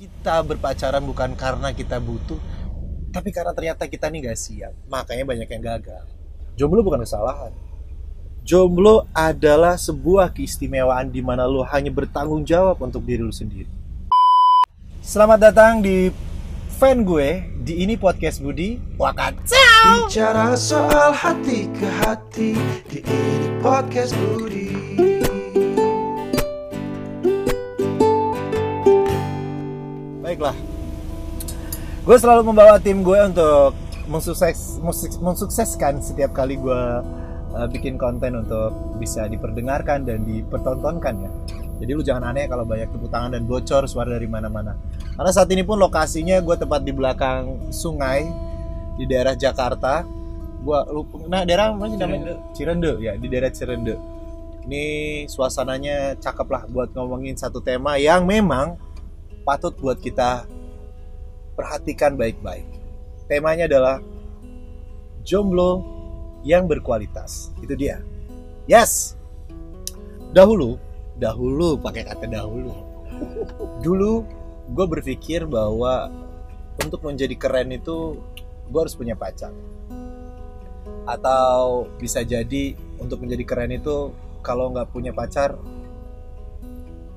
kita berpacaran bukan karena kita butuh, tapi karena ternyata kita nih gak siap. Makanya banyak yang gagal. Jomblo bukan kesalahan. Jomblo adalah sebuah keistimewaan di mana lo hanya bertanggung jawab untuk diri lo sendiri. Selamat datang di fan gue di ini podcast Budi Wakacau. Bicara soal hati ke hati di ini podcast Budi. Baiklah. Gue selalu membawa tim gue untuk mensukses, musik- mensukseskan setiap kali gue uh, bikin konten untuk bisa diperdengarkan dan dipertontonkan ya. Jadi lu jangan aneh kalau banyak tepuk tangan dan bocor suara dari mana-mana. Karena saat ini pun lokasinya gue tepat di belakang sungai di daerah Jakarta. Gua lupa, nah daerah apa sih namanya? Cirende ya, di daerah Cirende. Ini suasananya cakep lah buat ngomongin satu tema yang memang patut buat kita perhatikan baik-baik. Temanya adalah jomblo yang berkualitas. Itu dia. Yes. Dahulu, dahulu pakai kata dahulu. Dulu gue berpikir bahwa untuk menjadi keren itu gue harus punya pacar. Atau bisa jadi untuk menjadi keren itu kalau nggak punya pacar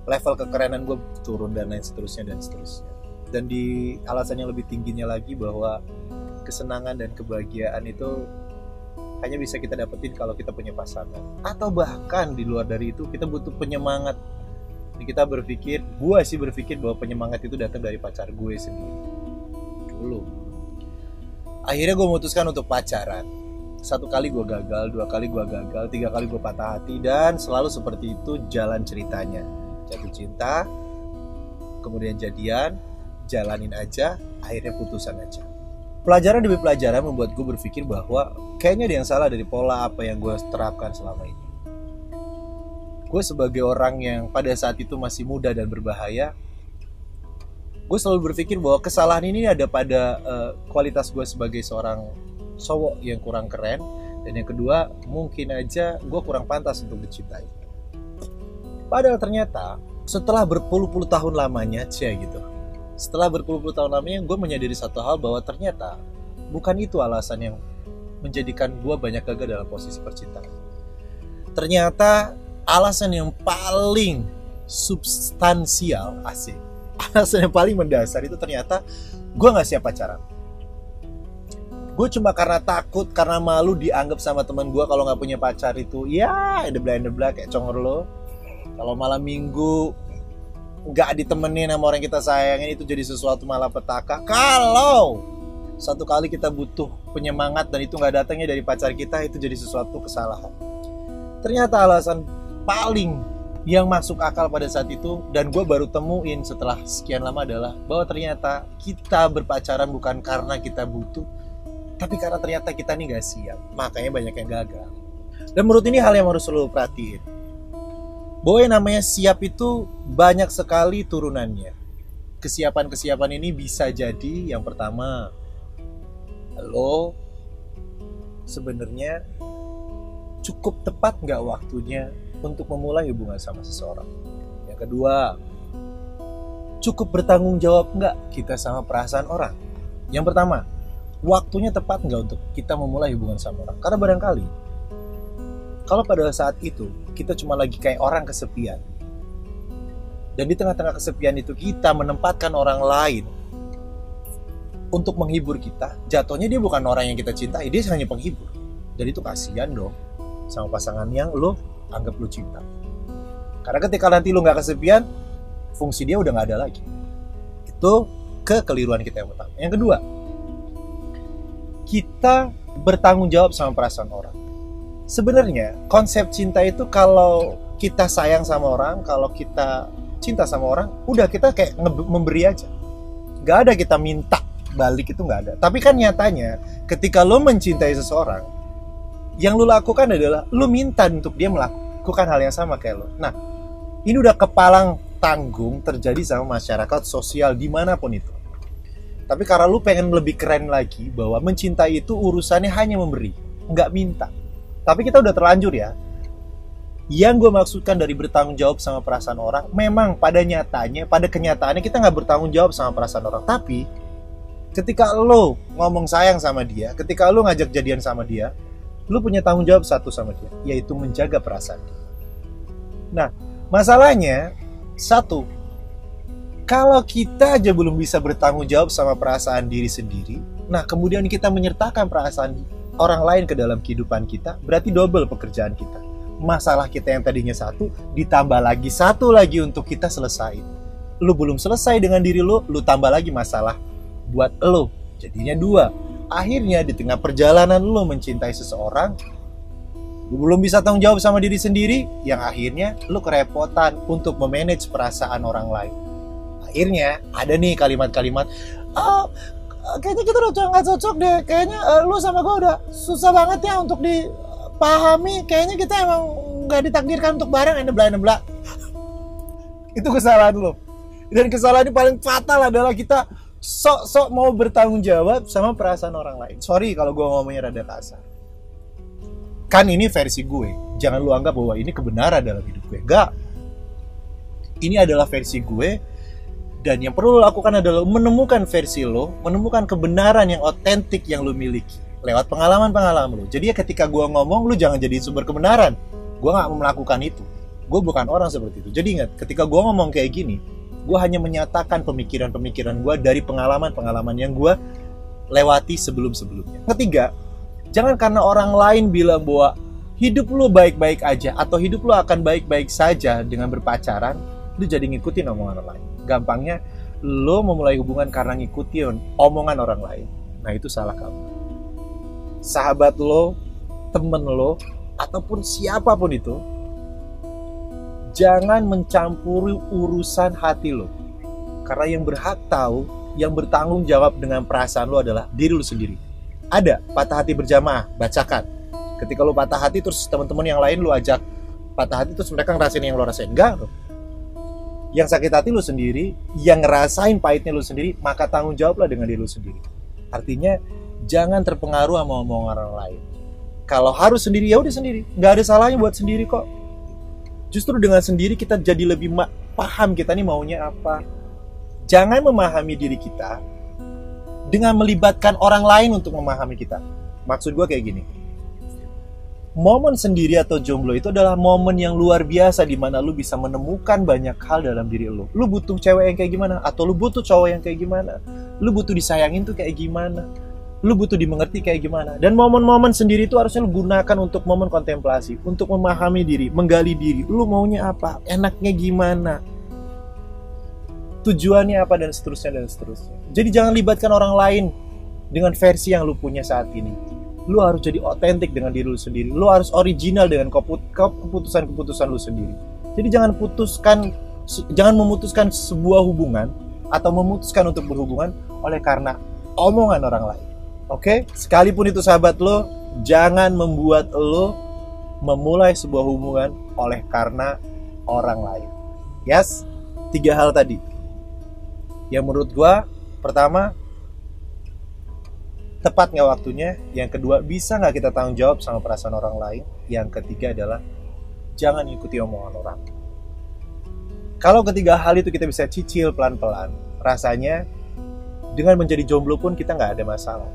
level kekerenan gue turun dan lain seterusnya dan seterusnya. Dan di alasan yang lebih tingginya lagi bahwa kesenangan dan kebahagiaan itu hanya bisa kita dapetin kalau kita punya pasangan. Atau bahkan di luar dari itu kita butuh penyemangat. Jadi kita berpikir gue sih berpikir bahwa penyemangat itu datang dari pacar gue sendiri. Dulu. Akhirnya gue memutuskan untuk pacaran. Satu kali gue gagal dua kali gue gagal tiga kali gue patah hati dan selalu seperti itu jalan ceritanya jatuh cinta kemudian jadian jalanin aja akhirnya putusan aja. Pelajaran demi pelajaran membuat gue berpikir bahwa kayaknya ada yang salah dari pola apa yang gue terapkan selama ini. Gue sebagai orang yang pada saat itu masih muda dan berbahaya gue selalu berpikir bahwa kesalahan ini ada pada uh, kualitas gue sebagai seorang cowok yang kurang keren. Dan yang kedua mungkin aja gue kurang pantas untuk dicintai. Padahal ternyata setelah berpuluh-puluh tahun lamanya, cia gitu. Setelah berpuluh-puluh tahun lamanya, gue menyadari satu hal bahwa ternyata bukan itu alasan yang menjadikan gue banyak gagal dalam posisi percintaan. Ternyata alasan yang paling substansial, asik, alasan yang paling mendasar itu ternyata gue gak siap pacaran. Gue cuma karena takut, karena malu dianggap sama teman gue kalau nggak punya pacar itu, ya, the blind the black kayak congor lo, kalau malam minggu nggak ditemenin sama orang yang kita sayangin itu jadi sesuatu malah petaka kalau satu kali kita butuh penyemangat dan itu nggak datangnya dari pacar kita itu jadi sesuatu kesalahan. Ternyata alasan paling yang masuk akal pada saat itu dan gue baru temuin setelah sekian lama adalah bahwa ternyata kita berpacaran bukan karena kita butuh tapi karena ternyata kita nih gak siap. Makanya banyak yang gagal. Dan menurut ini hal yang harus selalu perhatiin bahwa yang namanya siap itu banyak sekali turunannya. Kesiapan-kesiapan ini bisa jadi yang pertama lo sebenarnya cukup tepat nggak waktunya untuk memulai hubungan sama seseorang. Yang kedua, cukup bertanggung jawab nggak kita sama perasaan orang. Yang pertama, waktunya tepat nggak untuk kita memulai hubungan sama orang. Karena barangkali kalau pada saat itu kita cuma lagi kayak orang kesepian. Dan di tengah-tengah kesepian itu kita menempatkan orang lain untuk menghibur kita. Jatuhnya dia bukan orang yang kita cintai dia hanya penghibur. Dan itu kasihan dong sama pasangan yang lo anggap lo cinta. Karena ketika nanti lo nggak kesepian fungsi dia udah nggak ada lagi. Itu kekeliruan kita yang pertama. Yang kedua kita bertanggung jawab sama perasaan orang sebenarnya konsep cinta itu kalau kita sayang sama orang, kalau kita cinta sama orang, udah kita kayak memberi aja. Gak ada kita minta balik itu nggak ada. Tapi kan nyatanya ketika lo mencintai seseorang, yang lo lakukan adalah lo minta untuk dia melakukan hal yang sama kayak lo. Nah, ini udah kepalang tanggung terjadi sama masyarakat sosial di mana pun itu. Tapi karena lo pengen lebih keren lagi bahwa mencintai itu urusannya hanya memberi, nggak minta tapi kita udah terlanjur ya. Yang gue maksudkan dari bertanggung jawab sama perasaan orang memang pada nyatanya pada kenyataannya kita nggak bertanggung jawab sama perasaan orang. Tapi ketika lo ngomong sayang sama dia ketika lo ngajak jadian sama dia lo punya tanggung jawab satu sama dia yaitu menjaga perasaan dia. Nah masalahnya satu kalau kita aja belum bisa bertanggung jawab sama perasaan diri sendiri nah kemudian kita menyertakan perasaan orang lain ke dalam kehidupan kita berarti double pekerjaan kita masalah kita yang tadinya satu ditambah lagi satu lagi untuk kita selesai. Lu belum selesai dengan diri lu, lu tambah lagi masalah buat lu. Jadinya dua. Akhirnya di tengah perjalanan lu mencintai seseorang, lu belum bisa tanggung jawab sama diri sendiri, yang akhirnya lu kerepotan untuk memanage perasaan orang lain. Akhirnya ada nih kalimat-kalimat, oh, kayaknya kita udah nggak cocok deh, kayaknya uh, lu sama gue udah susah banget ya untuk di pahami kayaknya kita emang nggak ditakdirkan untuk bareng. Ini bla bla. Itu kesalahan lo dan kesalahan ini paling fatal adalah kita sok-sok mau bertanggung jawab sama perasaan orang lain. Sorry kalau gue ngomongnya rada kasar. Kan ini versi gue. Jangan lu anggap bahwa ini kebenaran dalam hidup gue. Enggak ini adalah versi gue dan yang perlu lo lakukan adalah menemukan versi lo menemukan kebenaran yang otentik yang lo miliki lewat pengalaman-pengalaman lu. Jadi ya ketika gue ngomong, lu jangan jadi sumber kebenaran. Gue nggak melakukan itu. Gue bukan orang seperti itu. Jadi ingat, ketika gue ngomong kayak gini, gue hanya menyatakan pemikiran-pemikiran gue dari pengalaman-pengalaman yang gue lewati sebelum-sebelumnya. Ketiga, jangan karena orang lain bilang bahwa hidup lu baik-baik aja atau hidup lu akan baik-baik saja dengan berpacaran, lu jadi ngikutin omongan orang lain. Gampangnya, lu memulai hubungan karena ngikutin omongan orang lain. Nah itu salah kamu sahabat lo, temen lo, ataupun siapa pun itu, jangan mencampuri urusan hati lo. Karena yang berhak tahu, yang bertanggung jawab dengan perasaan lo adalah diri lo sendiri. Ada patah hati berjamaah, bacakan. Ketika lo patah hati terus teman-teman yang lain lo ajak patah hati terus mereka ngerasain yang lo rasain. Enggak lo. Yang sakit hati lo sendiri, yang ngerasain pahitnya lo sendiri, maka tanggung jawablah dengan diri lo sendiri. Artinya jangan terpengaruh sama omongan orang lain. Kalau harus sendiri ya udah sendiri. Nggak ada salahnya buat sendiri kok. Justru dengan sendiri kita jadi lebih paham kita nih maunya apa. Jangan memahami diri kita dengan melibatkan orang lain untuk memahami kita. Maksud gue kayak gini momen sendiri atau jomblo itu adalah momen yang luar biasa di mana lu bisa menemukan banyak hal dalam diri lu. Lu butuh cewek yang kayak gimana? Atau lu butuh cowok yang kayak gimana? Lu butuh disayangin tuh kayak gimana? lu butuh dimengerti kayak gimana? Dan momen-momen sendiri itu harusnya lu gunakan untuk momen kontemplasi untuk memahami diri menggali diri. Lu maunya apa? Enaknya gimana? Tujuannya apa? Dan seterusnya dan seterusnya. Jadi jangan libatkan orang lain dengan versi yang lu punya saat ini lu harus jadi otentik dengan diri lu sendiri lu harus original dengan keputusan-keputusan lu sendiri jadi jangan putuskan jangan memutuskan sebuah hubungan atau memutuskan untuk berhubungan oleh karena omongan orang lain Oke, okay? sekalipun itu sahabat lo, jangan membuat lo memulai sebuah hubungan oleh karena orang lain. Yes, tiga hal tadi. Yang menurut gua, pertama, tepat nggak waktunya. Yang kedua, bisa nggak kita tanggung jawab sama perasaan orang lain. Yang ketiga adalah jangan ikuti omongan orang. Kalau ketiga hal itu kita bisa cicil pelan-pelan, rasanya dengan menjadi jomblo pun kita nggak ada masalah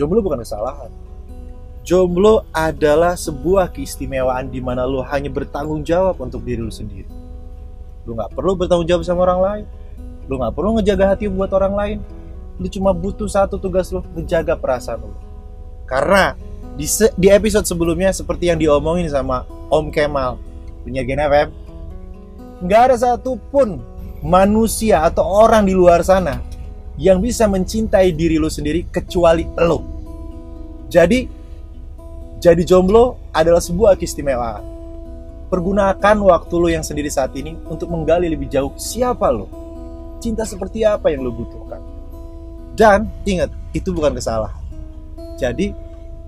Jomblo bukan kesalahan. Jomblo adalah sebuah keistimewaan di mana lo hanya bertanggung jawab untuk diri lo sendiri. Lo nggak perlu bertanggung jawab sama orang lain. Lo nggak perlu ngejaga hati buat orang lain. Lo cuma butuh satu tugas lo, ngejaga perasaan lo. Karena di, di episode sebelumnya seperti yang diomongin sama Om Kemal punya Gen FM, nggak ada satupun manusia atau orang di luar sana yang bisa mencintai diri lo sendiri kecuali lo. Jadi, jadi jomblo adalah sebuah keistimewaan. Pergunakan waktu lo yang sendiri saat ini untuk menggali lebih jauh siapa lo. Cinta seperti apa yang lo butuhkan. Dan ingat, itu bukan kesalahan. Jadi,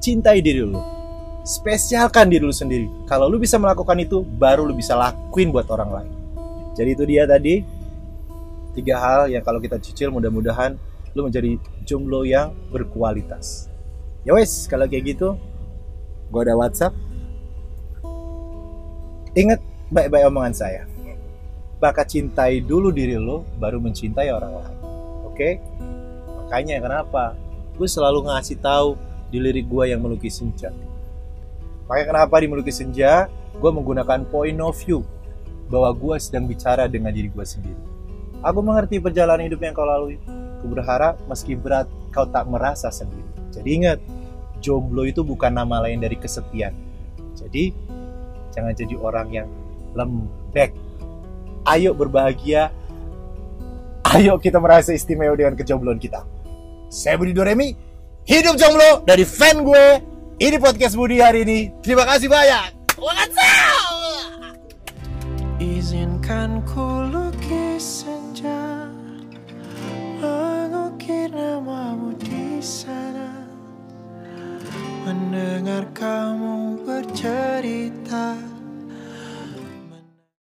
cintai diri lo. Spesialkan diri lo sendiri. Kalau lo bisa melakukan itu, baru lo bisa lakuin buat orang lain. Jadi itu dia tadi tiga hal yang kalau kita cicil mudah-mudahan lu menjadi jomblo yang berkualitas ya wes kalau kayak gitu gue ada WhatsApp Ingat baik-baik omongan saya. Bakat cintai dulu diri lo, baru mencintai orang lain. Oke? Makanya kenapa? Gue selalu ngasih tahu di lirik gue yang melukis senja. Makanya kenapa di melukis senja, gue menggunakan point of view bahwa gue sedang bicara dengan diri gue sendiri. Aku mengerti perjalanan hidup yang kau lalui. Aku berharap meski berat, kau tak merasa sendiri. Jadi ingat, jomblo itu bukan nama lain dari kesepian. Jadi, jangan jadi orang yang lembek. Ayo berbahagia. Ayo kita merasa istimewa dengan kejombloan kita. Saya Budi Doremi, hidup jomblo dari fan gue. Ini podcast Budi hari ini. Terima kasih banyak. What's up? Izinkan ku lukis senja Mengukir namamu di sana Mendengar kamu bercerita